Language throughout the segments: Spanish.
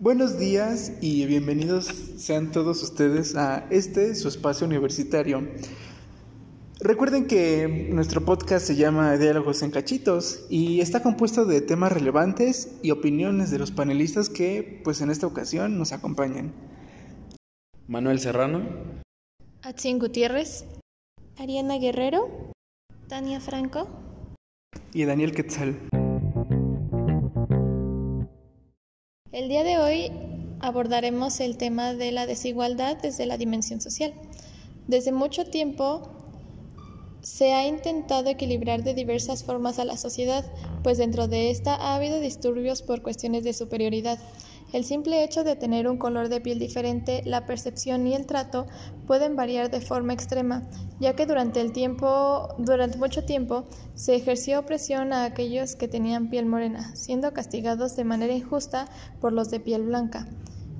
Buenos días y bienvenidos sean todos ustedes a este su espacio universitario. Recuerden que nuestro podcast se llama Diálogos en Cachitos y está compuesto de temas relevantes y opiniones de los panelistas que, pues en esta ocasión, nos acompañan. Manuel Serrano, Atzin Gutiérrez, Ariana Guerrero, Tania Franco y Daniel Quetzal. El día de hoy abordaremos el tema de la desigualdad desde la dimensión social. Desde mucho tiempo se ha intentado equilibrar de diversas formas a la sociedad, pues dentro de esta ha habido disturbios por cuestiones de superioridad. El simple hecho de tener un color de piel diferente, la percepción y el trato pueden variar de forma extrema, ya que durante el tiempo, durante mucho tiempo, se ejerció opresión a aquellos que tenían piel morena, siendo castigados de manera injusta por los de piel blanca.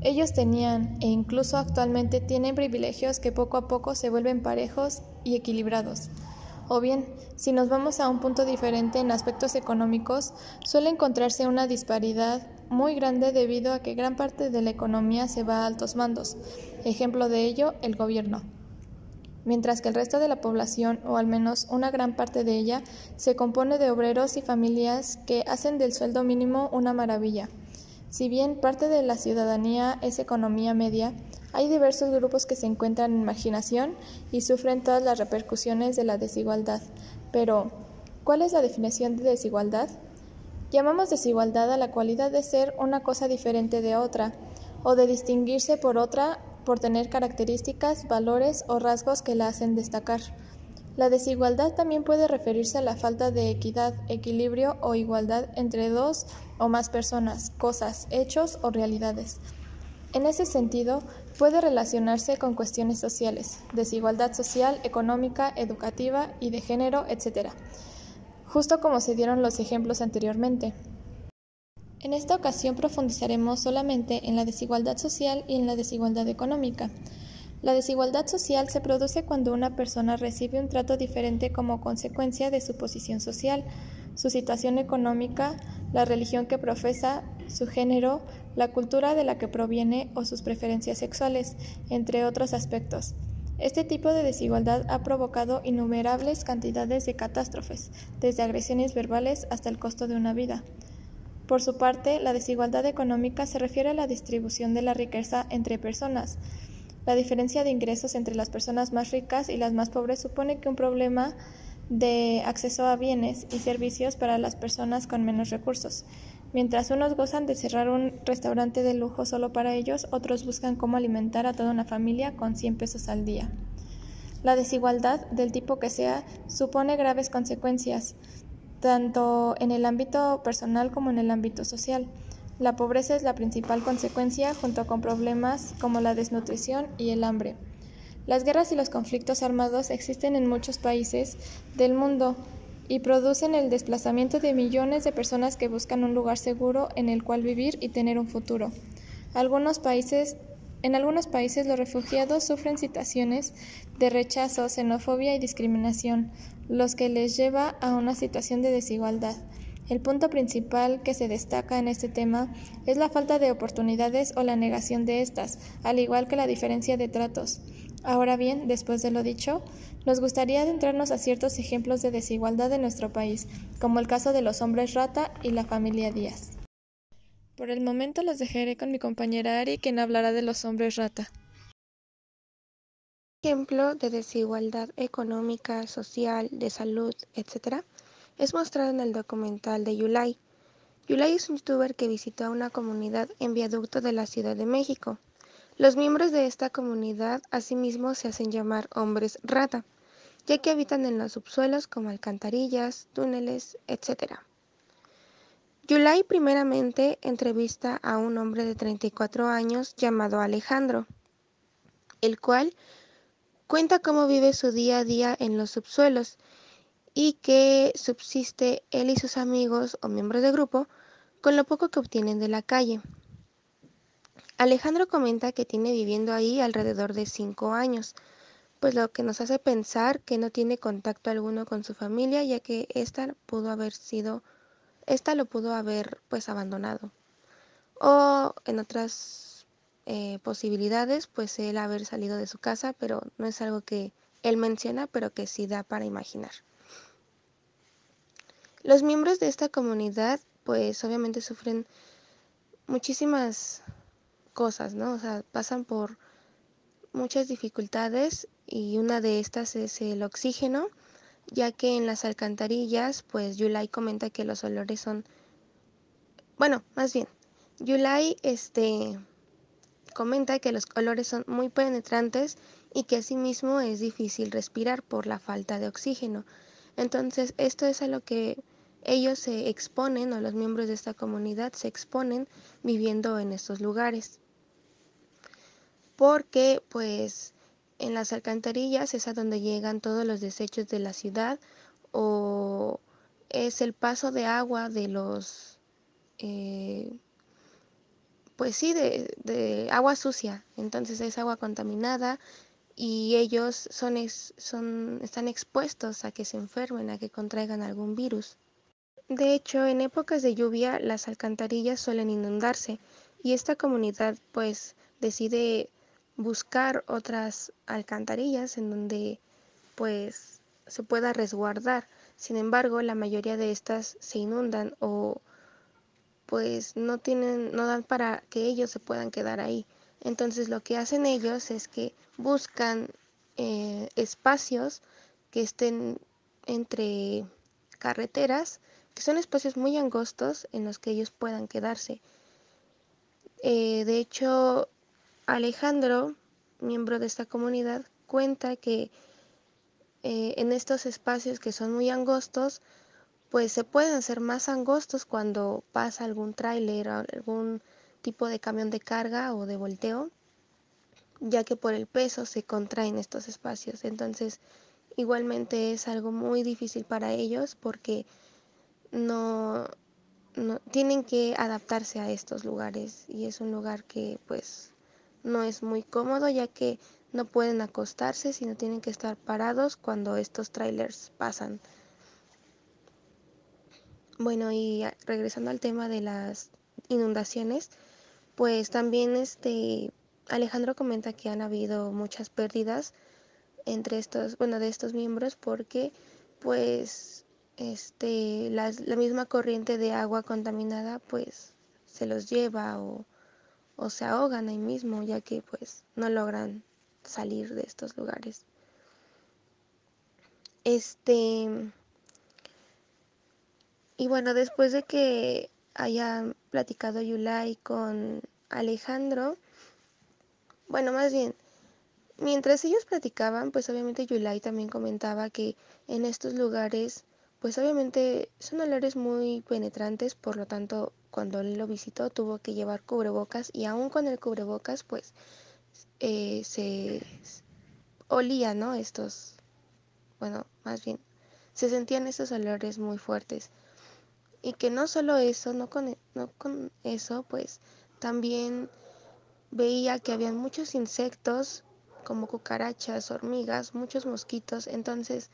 Ellos tenían e incluso actualmente tienen privilegios que poco a poco se vuelven parejos y equilibrados. O bien, si nos vamos a un punto diferente en aspectos económicos, suele encontrarse una disparidad muy grande debido a que gran parte de la economía se va a altos mandos. Ejemplo de ello, el gobierno. Mientras que el resto de la población, o al menos una gran parte de ella, se compone de obreros y familias que hacen del sueldo mínimo una maravilla. Si bien parte de la ciudadanía es economía media, hay diversos grupos que se encuentran en marginación y sufren todas las repercusiones de la desigualdad. Pero, ¿cuál es la definición de desigualdad? Llamamos desigualdad a la cualidad de ser una cosa diferente de otra, o de distinguirse por otra por tener características, valores o rasgos que la hacen destacar. La desigualdad también puede referirse a la falta de equidad, equilibrio o igualdad entre dos o más personas, cosas, hechos o realidades. En ese sentido, puede relacionarse con cuestiones sociales, desigualdad social, económica, educativa y de género, etc., justo como se dieron los ejemplos anteriormente. En esta ocasión profundizaremos solamente en la desigualdad social y en la desigualdad económica. La desigualdad social se produce cuando una persona recibe un trato diferente como consecuencia de su posición social, su situación económica, la religión que profesa, su género, la cultura de la que proviene o sus preferencias sexuales, entre otros aspectos. Este tipo de desigualdad ha provocado innumerables cantidades de catástrofes, desde agresiones verbales hasta el costo de una vida. Por su parte, la desigualdad económica se refiere a la distribución de la riqueza entre personas. La diferencia de ingresos entre las personas más ricas y las más pobres supone que un problema de acceso a bienes y servicios para las personas con menos recursos. Mientras unos gozan de cerrar un restaurante de lujo solo para ellos, otros buscan cómo alimentar a toda una familia con 100 pesos al día. La desigualdad, del tipo que sea, supone graves consecuencias, tanto en el ámbito personal como en el ámbito social. La pobreza es la principal consecuencia junto con problemas como la desnutrición y el hambre. Las guerras y los conflictos armados existen en muchos países del mundo y producen el desplazamiento de millones de personas que buscan un lugar seguro en el cual vivir y tener un futuro. Algunos países, en algunos países los refugiados sufren situaciones de rechazo, xenofobia y discriminación, los que les lleva a una situación de desigualdad. El punto principal que se destaca en este tema es la falta de oportunidades o la negación de estas, al igual que la diferencia de tratos. Ahora bien, después de lo dicho, nos gustaría adentrarnos a ciertos ejemplos de desigualdad en nuestro país, como el caso de los hombres rata y la familia Díaz. Por el momento los dejaré con mi compañera Ari, quien hablará de los hombres rata. Ejemplo de desigualdad económica, social, de salud, etc., es mostrado en el documental de Yulai. Yulai es un youtuber que visitó a una comunidad en viaducto de la Ciudad de México. Los miembros de esta comunidad asimismo se hacen llamar hombres rata, ya que habitan en los subsuelos como alcantarillas, túneles, etc. Yulai primeramente entrevista a un hombre de 34 años llamado Alejandro, el cual cuenta cómo vive su día a día en los subsuelos y que subsiste él y sus amigos o miembros de grupo con lo poco que obtienen de la calle. Alejandro comenta que tiene viviendo ahí alrededor de cinco años, pues lo que nos hace pensar que no tiene contacto alguno con su familia, ya que ésta pudo haber sido, ésta lo pudo haber pues abandonado. o en otras eh, posibilidades, pues él haber salido de su casa, pero no es algo que él menciona, pero que sí da para imaginar. Los miembros de esta comunidad, pues obviamente sufren muchísimas cosas, ¿no? O sea, pasan por muchas dificultades y una de estas es el oxígeno, ya que en las alcantarillas, pues Yulai comenta que los olores son, bueno, más bien, Yulai este, comenta que los olores son muy penetrantes y que asimismo es difícil respirar por la falta de oxígeno. Entonces, esto es a lo que ellos se exponen o los miembros de esta comunidad se exponen viviendo en estos lugares. Porque pues en las alcantarillas es a donde llegan todos los desechos de la ciudad o es el paso de agua de los eh, pues sí de, de, agua sucia entonces es agua contaminada y ellos son, son, están expuestos a que se enfermen, a que contraigan algún virus. De hecho, en épocas de lluvia las alcantarillas suelen inundarse y esta comunidad pues decide buscar otras alcantarillas en donde pues se pueda resguardar. Sin embargo, la mayoría de estas se inundan o pues no tienen no dan para que ellos se puedan quedar ahí. Entonces lo que hacen ellos es que buscan eh, espacios que estén entre carreteras, que son espacios muy angostos en los que ellos puedan quedarse. Eh, de hecho, Alejandro, miembro de esta comunidad, cuenta que eh, en estos espacios que son muy angostos, pues se pueden hacer más angostos cuando pasa algún tráiler, algún tipo de camión de carga o de volteo, ya que por el peso se contraen estos espacios. Entonces, igualmente es algo muy difícil para ellos porque no tienen que adaptarse a estos lugares y es un lugar que pues no es muy cómodo ya que no pueden acostarse sino tienen que estar parados cuando estos trailers pasan. Bueno, y regresando al tema de las inundaciones, pues también este Alejandro comenta que han habido muchas pérdidas entre estos, bueno, de estos miembros porque pues este la, la misma corriente de agua contaminada pues se los lleva o, o se ahogan ahí mismo ya que pues no logran salir de estos lugares. Este y bueno, después de que haya platicado Yulai con Alejandro, bueno, más bien, mientras ellos platicaban, pues obviamente Yulai también comentaba que en estos lugares, pues obviamente son olores muy penetrantes, por lo tanto, cuando él lo visitó tuvo que llevar cubrebocas y aún con el cubrebocas, pues eh, se olía, ¿no? Estos, bueno, más bien, se sentían estos olores muy fuertes. Y que no solo eso, no con, no con eso, pues también veía que había muchos insectos como cucarachas, hormigas, muchos mosquitos, entonces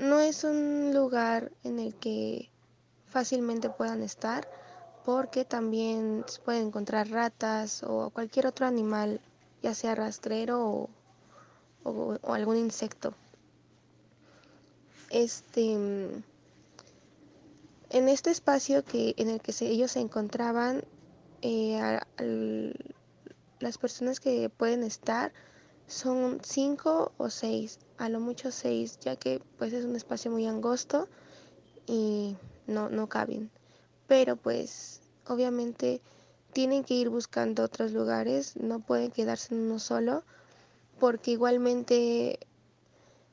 no es un lugar en el que fácilmente puedan estar porque también se pueden encontrar ratas o cualquier otro animal, ya sea rastrero o, algún insecto. Este en este espacio que, en el que se, ellos se encontraban, eh, las personas que pueden estar son cinco o seis, a lo mucho seis, ya que pues es un espacio muy angosto y no, no caben. Pero pues obviamente tienen que ir buscando otros lugares, no pueden quedarse en uno solo, porque igualmente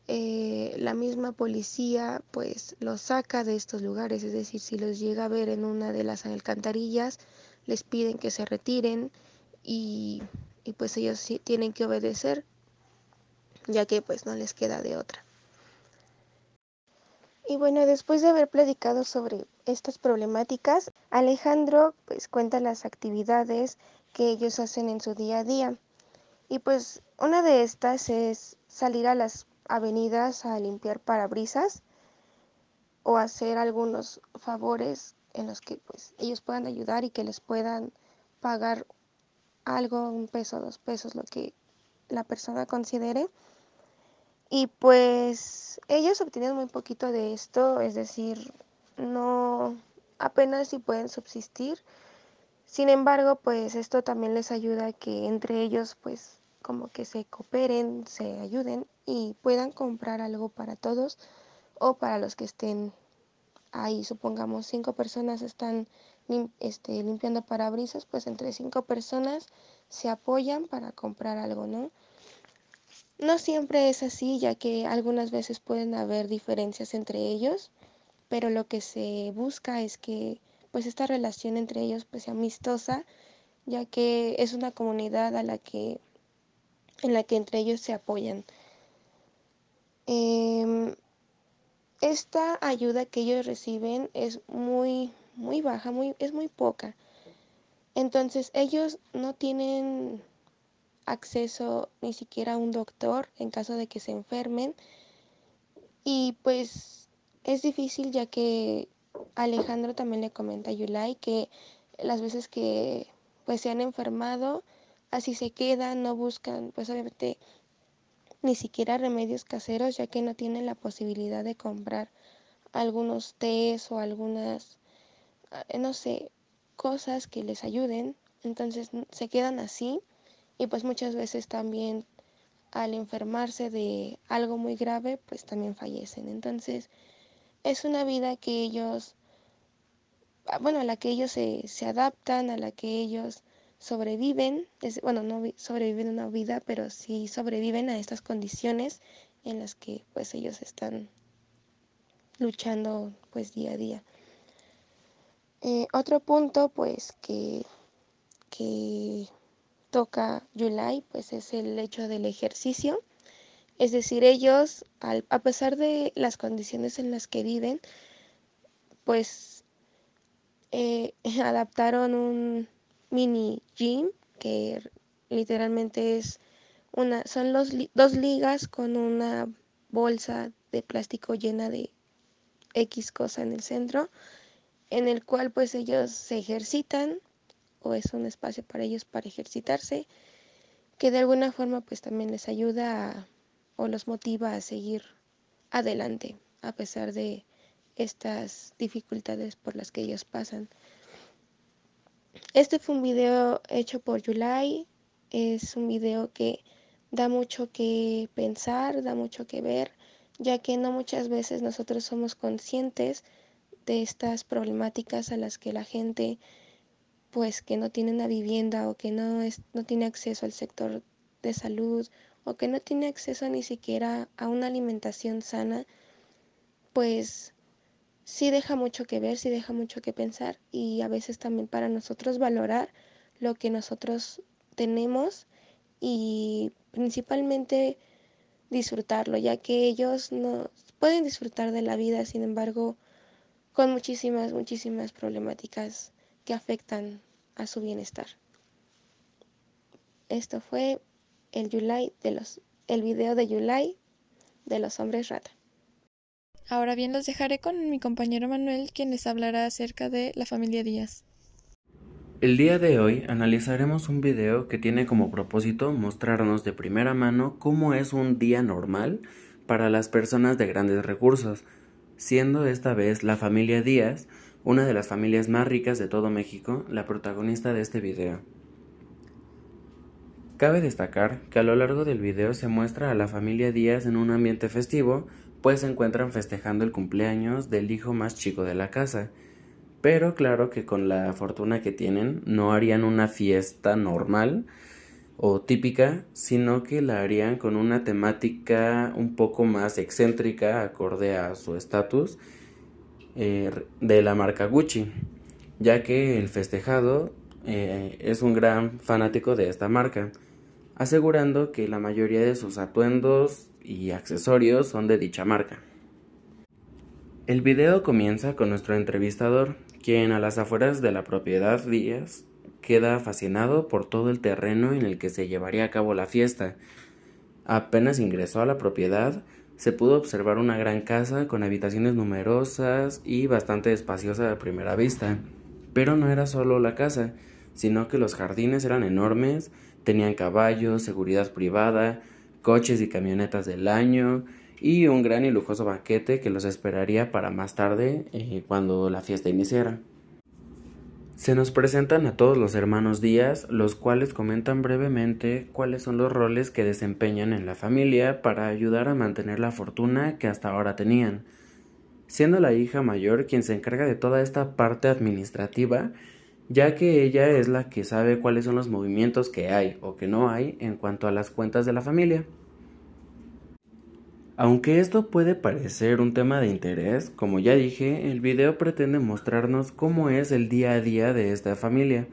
eh, la misma policía pues los saca de estos lugares, es decir, si los llega a ver en una de las alcantarillas, les piden que se retiren y, y pues ellos sí tienen que obedecer, ya que pues no les queda de otra. Y bueno, después de haber platicado sobre estas problemáticas, Alejandro pues cuenta las actividades que ellos hacen en su día a día. Y pues una de estas es salir a las avenidas a limpiar parabrisas o hacer algunos favores en los que pues ellos puedan ayudar y que les puedan pagar algo, un peso, dos pesos, lo que la persona considere. Y pues ellos obtienen muy poquito de esto, es decir, no apenas si pueden subsistir. Sin embargo, pues esto también les ayuda a que entre ellos pues como que se cooperen, se ayuden y puedan comprar algo para todos o para los que estén ahí. Supongamos cinco personas están este, limpiando parabrisas, pues entre cinco personas se apoyan para comprar algo, ¿no? No siempre es así, ya que algunas veces pueden haber diferencias entre ellos, pero lo que se busca es que pues esta relación entre ellos pues sea amistosa, ya que es una comunidad a la que en la que entre ellos se apoyan. Em, esta ayuda que ellos reciben es muy muy baja, muy es muy poca. Entonces, ellos no tienen acceso ni siquiera a un doctor en caso de que se enfermen. Y pues es difícil ya que Alejandro también le comenta a Yulai que las veces que pues se han enfermado, así se quedan, no buscan pues obviamente ni siquiera remedios caseros ya que no tienen la posibilidad de comprar algunos tés o algunas, no sé, cosas que les ayuden. Entonces se quedan así y pues muchas veces también al enfermarse de algo muy grave, pues también fallecen. Entonces, es una vida que ellos, ah, bueno, a la que ellos se, se adaptan, a la que ellos sobreviven, es, bueno, no sobreviven una vida, pero sí sobreviven a estas condiciones en las que pues ellos están luchando pues día a día. Eh, otro punto pues que, que toca Yulai, pues es el hecho del ejercicio. Es decir, ellos, a pesar de las condiciones en las que viven, pues eh, adaptaron un mini gym que literalmente es una, son los, dos ligas con una bolsa de plástico llena de X cosa en el centro, en el cual pues ellos se ejercitan o es un espacio para ellos para ejercitarse, que de alguna forma pues también les ayuda o los motiva a seguir adelante a pesar de estas dificultades por las que ellos pasan. Este fue un video hecho por Yulai, es un video que da mucho que pensar, da mucho que ver, ya que no muchas veces nosotros somos conscientes de estas problemáticas a las que la gente pues que no tiene una vivienda o que no, es, no tiene acceso al sector de salud o que no tiene acceso ni siquiera a una alimentación sana, pues sí deja mucho que ver, sí deja mucho que pensar y a veces también para nosotros valorar lo que nosotros tenemos y principalmente disfrutarlo, ya que ellos no pueden disfrutar de la vida, sin embargo, con muchísimas, muchísimas problemáticas que afectan a su bienestar. Esto fue el Yulai de los el video de Yulai de los hombres rata. Ahora bien, los dejaré con mi compañero Manuel, quien les hablará acerca de la familia Díaz. El día de hoy analizaremos un video que tiene como propósito mostrarnos de primera mano cómo es un día normal para las personas de grandes recursos, siendo esta vez la familia Díaz una de las familias más ricas de todo México, la protagonista de este video. Cabe destacar que a lo largo del video se muestra a la familia Díaz en un ambiente festivo, pues se encuentran festejando el cumpleaños del hijo más chico de la casa. Pero claro que con la fortuna que tienen no harían una fiesta normal o típica, sino que la harían con una temática un poco más excéntrica acorde a su estatus eh, de la marca Gucci, ya que el festejado eh, es un gran fanático de esta marca, asegurando que la mayoría de sus atuendos y accesorios son de dicha marca. El video comienza con nuestro entrevistador, quien a las afueras de la propiedad Díaz queda fascinado por todo el terreno en el que se llevaría a cabo la fiesta. Apenas ingresó a la propiedad, se pudo observar una gran casa con habitaciones numerosas y bastante espaciosa a primera vista. Pero no era solo la casa, sino que los jardines eran enormes, tenían caballos, seguridad privada, coches y camionetas del año y un gran y lujoso banquete que los esperaría para más tarde eh, cuando la fiesta iniciara. Se nos presentan a todos los hermanos Díaz, los cuales comentan brevemente cuáles son los roles que desempeñan en la familia para ayudar a mantener la fortuna que hasta ahora tenían, siendo la hija mayor quien se encarga de toda esta parte administrativa, ya que ella es la que sabe cuáles son los movimientos que hay o que no hay en cuanto a las cuentas de la familia. Aunque esto puede parecer un tema de interés, como ya dije, el video pretende mostrarnos cómo es el día a día de esta familia,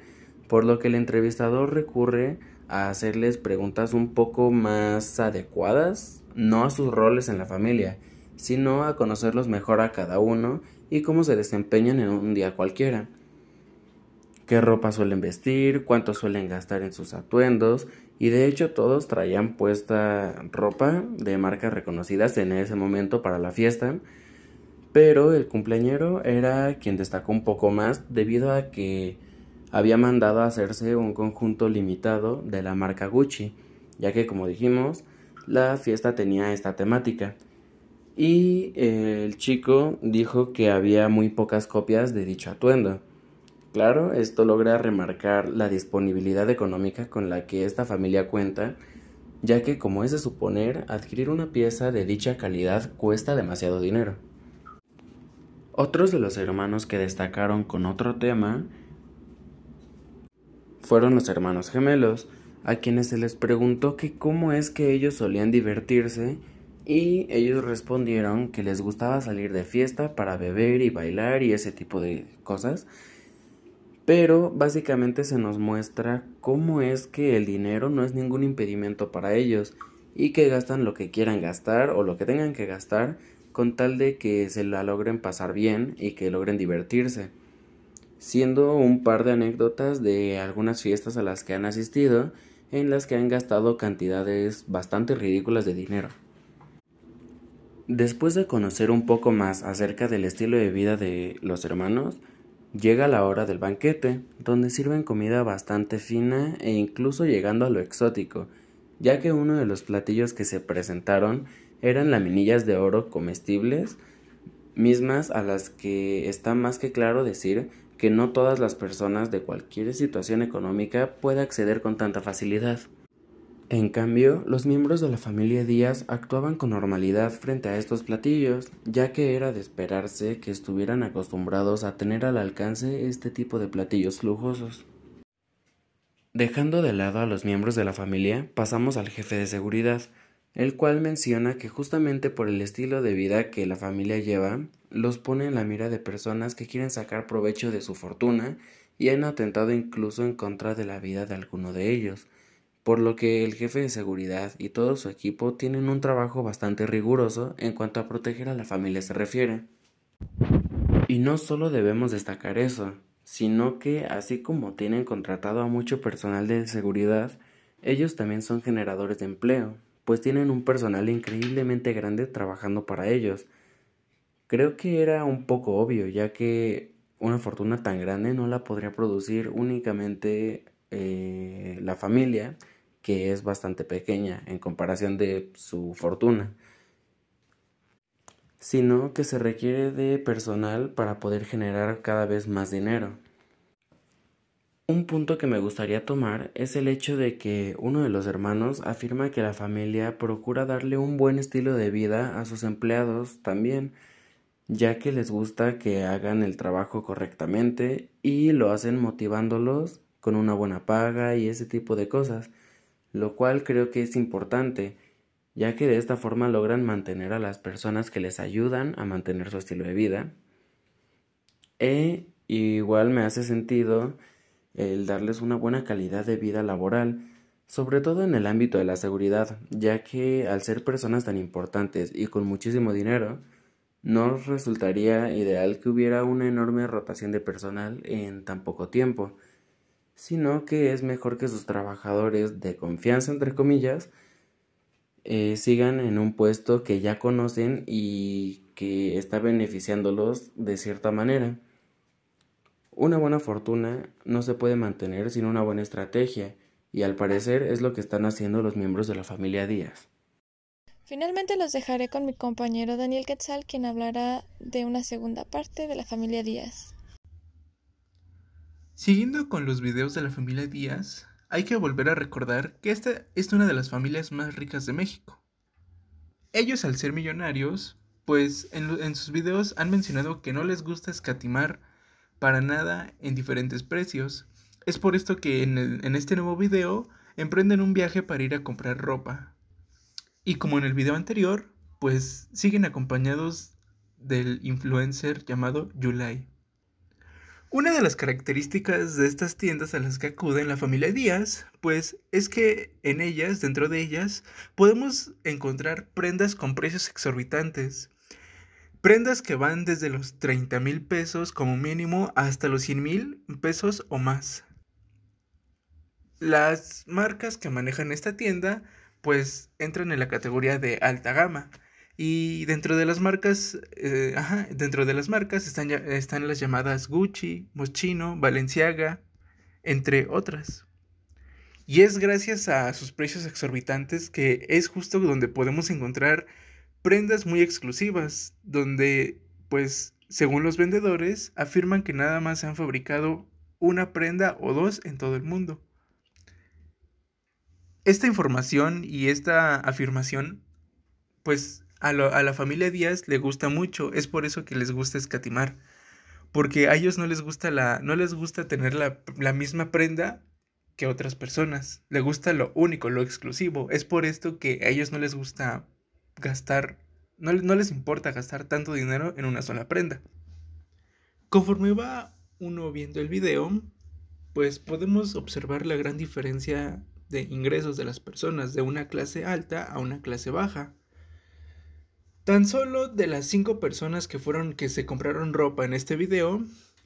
por lo que el entrevistador recurre a hacerles preguntas un poco más adecuadas, no a sus roles en la familia, sino a conocerlos mejor a cada uno y cómo se desempeñan en un día cualquiera qué ropa suelen vestir, cuánto suelen gastar en sus atuendos, y de hecho todos traían puesta ropa de marcas reconocidas en ese momento para la fiesta, pero el cumpleañero era quien destacó un poco más debido a que había mandado a hacerse un conjunto limitado de la marca Gucci, ya que como dijimos, la fiesta tenía esta temática. Y el chico dijo que había muy pocas copias de dicho atuendo. Claro, esto logra remarcar la disponibilidad económica con la que esta familia cuenta, ya que como es de suponer, adquirir una pieza de dicha calidad cuesta demasiado dinero. Otros de los hermanos que destacaron con otro tema fueron los hermanos gemelos, a quienes se les preguntó que cómo es que ellos solían divertirse y ellos respondieron que les gustaba salir de fiesta para beber y bailar y ese tipo de cosas, pero básicamente se nos muestra cómo es que el dinero no es ningún impedimento para ellos y que gastan lo que quieran gastar o lo que tengan que gastar con tal de que se la logren pasar bien y que logren divertirse. Siendo un par de anécdotas de algunas fiestas a las que han asistido en las que han gastado cantidades bastante ridículas de dinero. Después de conocer un poco más acerca del estilo de vida de los hermanos, Llega la hora del banquete, donde sirven comida bastante fina e incluso llegando a lo exótico, ya que uno de los platillos que se presentaron eran laminillas de oro comestibles, mismas a las que está más que claro decir que no todas las personas de cualquier situación económica puede acceder con tanta facilidad. En cambio, los miembros de la familia Díaz actuaban con normalidad frente a estos platillos, ya que era de esperarse que estuvieran acostumbrados a tener al alcance este tipo de platillos lujosos. Dejando de lado a los miembros de la familia, pasamos al jefe de seguridad, el cual menciona que justamente por el estilo de vida que la familia lleva, los pone en la mira de personas que quieren sacar provecho de su fortuna y han atentado incluso en contra de la vida de alguno de ellos por lo que el jefe de seguridad y todo su equipo tienen un trabajo bastante riguroso en cuanto a proteger a la familia se refiere. Y no solo debemos destacar eso, sino que así como tienen contratado a mucho personal de seguridad, ellos también son generadores de empleo, pues tienen un personal increíblemente grande trabajando para ellos. Creo que era un poco obvio, ya que una fortuna tan grande no la podría producir únicamente eh, la familia, que es bastante pequeña en comparación de su fortuna, sino que se requiere de personal para poder generar cada vez más dinero. Un punto que me gustaría tomar es el hecho de que uno de los hermanos afirma que la familia procura darle un buen estilo de vida a sus empleados también, ya que les gusta que hagan el trabajo correctamente y lo hacen motivándolos con una buena paga y ese tipo de cosas lo cual creo que es importante, ya que de esta forma logran mantener a las personas que les ayudan a mantener su estilo de vida. E igual me hace sentido el darles una buena calidad de vida laboral, sobre todo en el ámbito de la seguridad, ya que al ser personas tan importantes y con muchísimo dinero, no resultaría ideal que hubiera una enorme rotación de personal en tan poco tiempo, sino que es mejor que sus trabajadores de confianza, entre comillas, eh, sigan en un puesto que ya conocen y que está beneficiándolos de cierta manera. Una buena fortuna no se puede mantener sin una buena estrategia, y al parecer es lo que están haciendo los miembros de la familia Díaz. Finalmente los dejaré con mi compañero Daniel Quetzal, quien hablará de una segunda parte de la familia Díaz. Siguiendo con los videos de la familia Díaz, hay que volver a recordar que esta es una de las familias más ricas de México. Ellos al ser millonarios, pues en, sus videos han mencionado que no les gusta escatimar para nada en diferentes precios. Es por esto que en, en este nuevo video emprenden un viaje para ir a comprar ropa, y como en el video anterior, pues siguen acompañados del influencer llamado Yulai. Una de las características de estas tiendas a las que acuden la familia Díaz, pues es que en ellas, dentro de ellas, podemos encontrar prendas con precios exorbitantes. Prendas que van desde los 30 mil pesos como mínimo hasta los 100 mil pesos o más. Las marcas que manejan esta tienda pues entran en la categoría de alta gama. Y dentro de las marcas, eh, ajá, dentro de las marcas están, están las llamadas Gucci, Moschino, Balenciaga, entre otras. Y es gracias a sus precios exorbitantes que es justo donde podemos encontrar prendas muy exclusivas, donde, pues, según los vendedores, afirman que nada más se han fabricado una prenda o dos en todo el mundo. Esta información y esta afirmación, pues a, la familia Díaz le gusta mucho, es por eso que les gusta escatimar, porque a ellos no les gusta, la, no les gusta tener la, misma prenda que otras personas, le gusta lo único, lo exclusivo, es por esto que a ellos no les gusta gastar, no, no les importa gastar tanto dinero en una sola prenda. Conforme va uno viendo el video, pues podemos observar la gran diferencia de ingresos de las personas de una clase alta a una clase baja. Tan solo de las 5 personas que fueron que se compraron ropa en este video,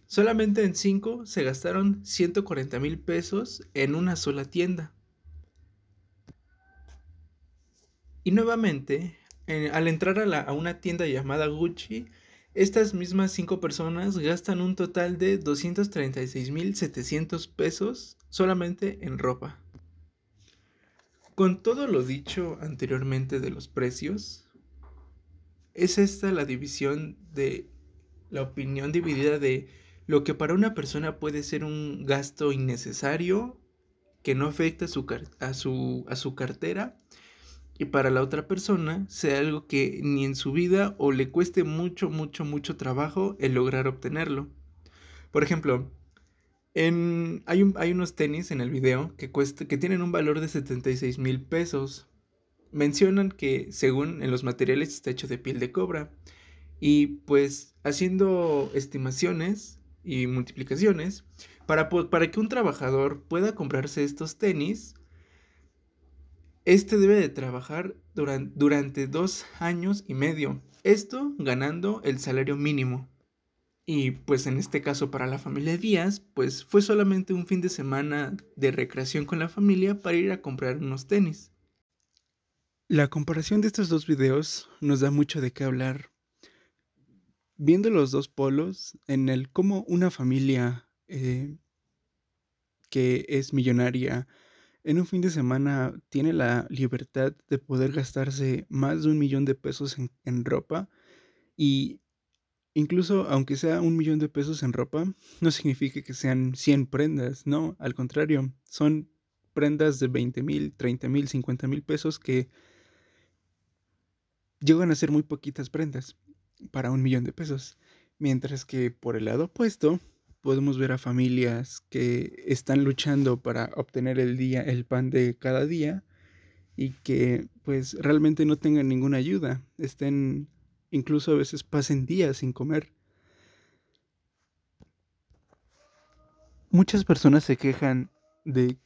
solamente en 5 se gastaron 140 mil pesos en una sola tienda. Y nuevamente, al entrar a, a, una tienda llamada Gucci, estas mismas 5 personas gastan un total de 236 mil 700 pesos solamente en ropa. Con todo lo dicho anteriormente de los precios, es esta la división de la opinión dividida de lo que para una persona puede ser un gasto innecesario que no afecta a su, a su, a su cartera y para la otra persona sea algo que ni en su vida o le cueste mucho, mucho, mucho trabajo el lograr obtenerlo. Por ejemplo, hay, hay, unos tenis en el video que, que tienen un valor de 76 mil pesos. Mencionan que según en los materiales está hecho de piel de cobra. Y pues haciendo estimaciones y multiplicaciones, para, para que un trabajador pueda comprarse estos tenis, este debe de trabajar durante, durante dos años y medio. Esto ganando el salario mínimo. Y pues en este caso para la familia Díaz, pues fue solamente un fin de semana de recreación con la familia para ir a comprar unos tenis. La comparación de estos dos videos nos da mucho de qué hablar. Viendo los dos polos, en el cómo una familia eh, que es millonaria en un fin de semana tiene la libertad de poder gastarse más de un millón de pesos en, ropa y Incluso aunque sea un millón de pesos en ropa, no significa que sean 100 prendas, no, al contrario, son prendas de 20 mil, 30 mil, 50 mil pesos que llegan a ser muy poquitas prendas para un millón de pesos. Mientras que por el lado opuesto, podemos ver a familias que están luchando para obtener el día, el pan de cada día y que pues realmente no tengan ninguna ayuda, estén incluso a veces pasen días sin comer. Muchas personas se quejan de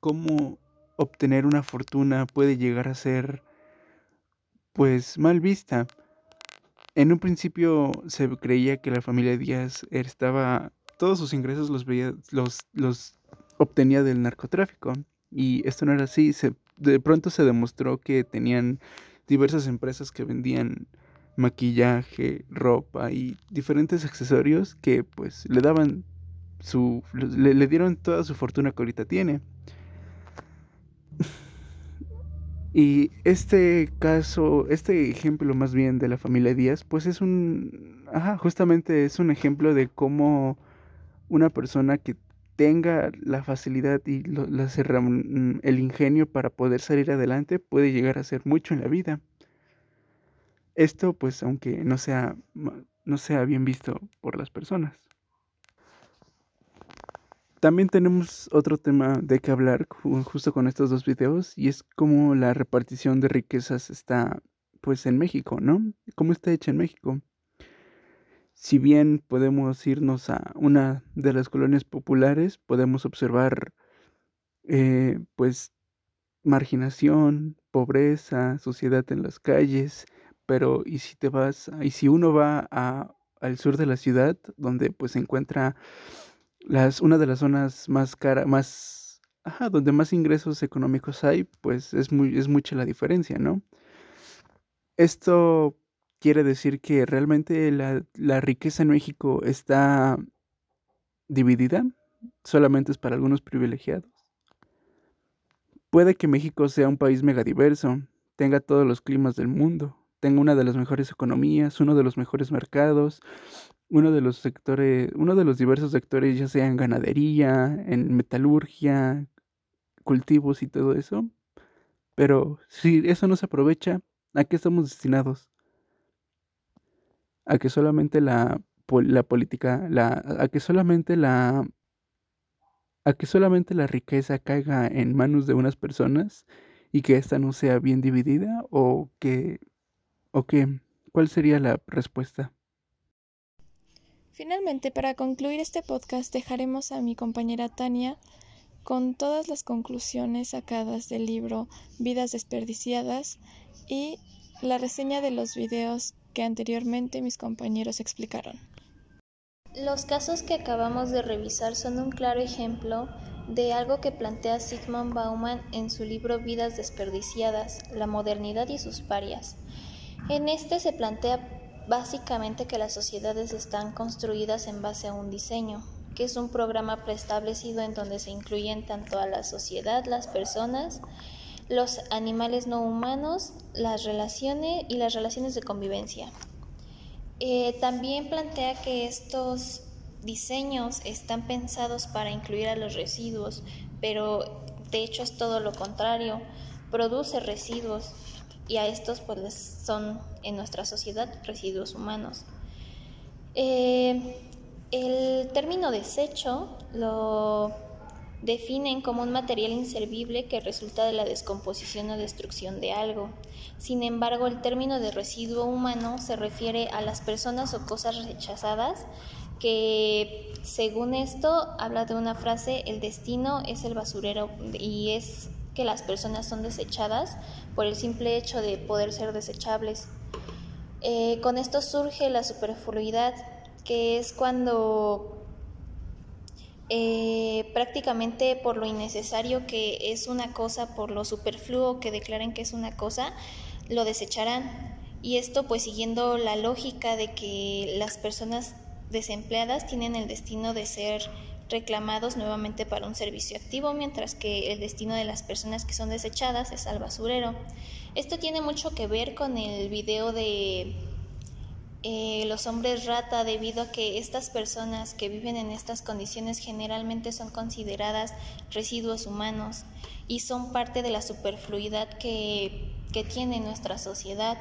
cómo obtener una fortuna puede llegar a ser pues mal vista. En un principio se creía que la familia Díaz estaba todos sus ingresos los veía, los, los obtenía del narcotráfico y esto no era así. Se, de pronto se demostró que tenían diversas empresas que vendían maquillaje, ropa y diferentes accesorios que pues le daban su, le, le dieron toda su fortuna que ahorita tiene. Y este caso, este ejemplo más bien de la familia Díaz, pues es un, ajá, justamente es un ejemplo de cómo una persona que tenga la facilidad y mm, el ingenio para poder salir adelante puede llegar a ser mucho en la vida. Esto pues aunque no sea, no sea bien visto por las personas. También tenemos otro tema de que hablar justo con estos dos videos y es cómo la repartición de riquezas está pues en México, ¿no? ¿Cómo está hecha en México? Si bien podemos irnos a una de las colonias populares, podemos observar eh, pues marginación, pobreza, sociedad en las calles, pero y si te vas, y si uno va a, al sur de la ciudad, donde pues se encuentra las, una de las zonas más cara, más, ajá, donde más ingresos económicos hay, pues es, muy, es mucha la diferencia, ¿no? Esto quiere decir que realmente la, la riqueza en México está dividida, solamente es para algunos privilegiados. Puede que México sea un país megadiverso, tenga todos los climas del mundo, tenga una de las mejores economías, uno de los mejores mercados, uno de los sectores, uno de los diversos sectores, ya sea en ganadería, en metalurgia, cultivos y todo eso. Pero si eso no se aprovecha, ¿a qué estamos destinados? A que solamente la, la política, la, a que solamente la, a que solamente la riqueza caiga en manos de unas personas y que ésta no sea bien dividida o que, o que, ¿cuál sería la respuesta? Finalmente, para concluir este podcast, dejaremos a mi compañera Tania con todas las conclusiones sacadas del libro Vidas desperdiciadas y la reseña de los videos que anteriormente mis compañeros explicaron. Los casos que acabamos de revisar son un claro ejemplo de algo que plantea Sigmund Bauman en su libro Vidas desperdiciadas, la modernidad y sus parias. En este se plantea básicamente que las sociedades están construidas en base a un diseño, que es un programa preestablecido en donde se incluyen tanto a la sociedad, las personas, los animales no humanos, las relaciones y las relaciones de convivencia. Eh, también plantea que estos diseños están pensados para incluir a los residuos, pero de hecho es todo lo contrario, produce residuos y a estos pues son en nuestra sociedad residuos humanos. Eh, el término desecho lo definen como un material inservible que resulta de la descomposición o destrucción de algo. Sin embargo, el término de residuo humano se refiere a las personas o cosas rechazadas que, según esto, habla de una frase, el destino es el basurero y es que las personas son desechadas por el simple hecho de poder ser desechables. Eh, con esto surge la superfluidad, que es cuando eh, prácticamente por lo innecesario que es una cosa, por lo superfluo que declaren que es una cosa, lo desecharán. Y esto pues siguiendo la lógica de que las personas desempleadas tienen el destino de ser reclamados nuevamente para un servicio activo, mientras que el destino de las personas que son desechadas es al basurero. Esto tiene mucho que ver con el video de eh, los hombres rata, debido a que estas personas que viven en estas condiciones generalmente son consideradas residuos humanos y son parte de la superfluidad que, que tiene nuestra sociedad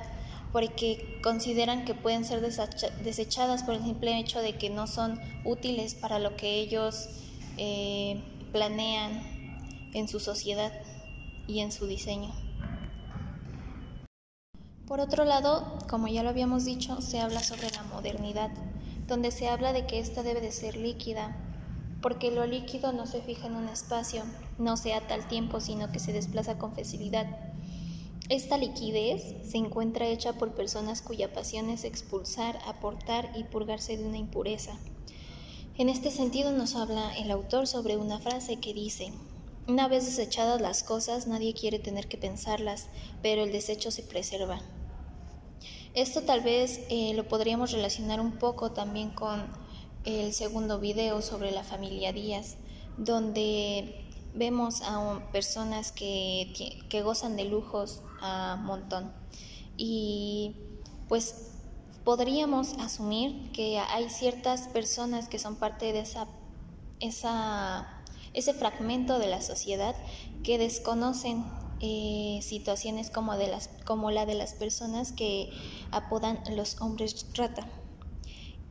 porque consideran que pueden ser desechadas por el simple hecho de que no son útiles para lo que ellos eh, planean en su sociedad y en su diseño. Por otro lado, como ya lo habíamos dicho, se habla sobre la modernidad, donde se habla de que ésta debe de ser líquida, porque lo líquido no se fija en un espacio, no se ata al tiempo, sino que se desplaza con facilidad. Esta liquidez se encuentra hecha por personas cuya pasión es expulsar, aportar y purgarse de una impureza. En este sentido nos habla el autor sobre una frase que dice, una vez desechadas las cosas, nadie quiere tener que pensarlas, pero el desecho se preserva. Esto tal vez eh, lo podríamos relacionar un poco también con el segundo video sobre la familia Díaz, donde vemos a personas que, que gozan de lujos a montón. Y pues podríamos asumir que hay ciertas personas que son parte de esa, ese fragmento de la sociedad que desconocen eh, situaciones como, de las, como la de las personas que apodan los hombres rata.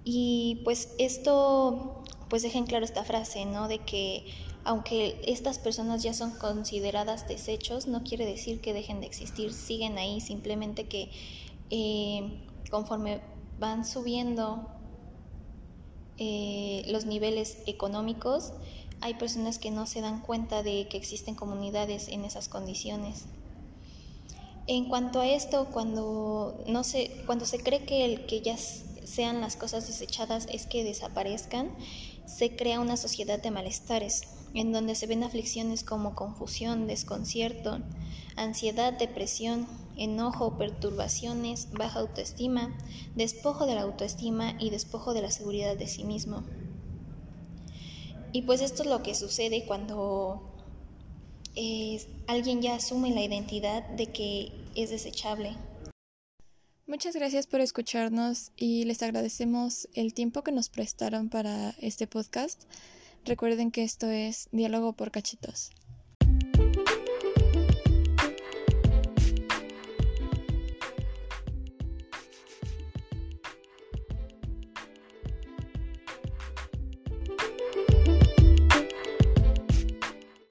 Y pues esto pues dejen claro esta frase, ¿no? De que aunque estas personas ya son consideradas desechos, no quiere decir que dejen de existir, siguen ahí, simplemente que eh, conforme van subiendo eh, los niveles económicos, hay personas que no se dan cuenta de que existen comunidades en esas condiciones. En cuanto a esto, cuando, no se, cuando se cree que el que ya sean las cosas desechadas es que desaparezcan, se crea una sociedad de malestares, en donde se ven aflicciones como confusión, desconcierto, ansiedad, depresión, enojo, perturbaciones, baja autoestima, despojo de la autoestima y despojo de la seguridad de sí mismo. Y pues esto es lo que sucede cuando eh, alguien ya asume la identidad de que es desechable. Muchas gracias por escucharnos y les agradecemos el tiempo que nos prestaron para este podcast. Recuerden que esto es Diálogo por Cachitos.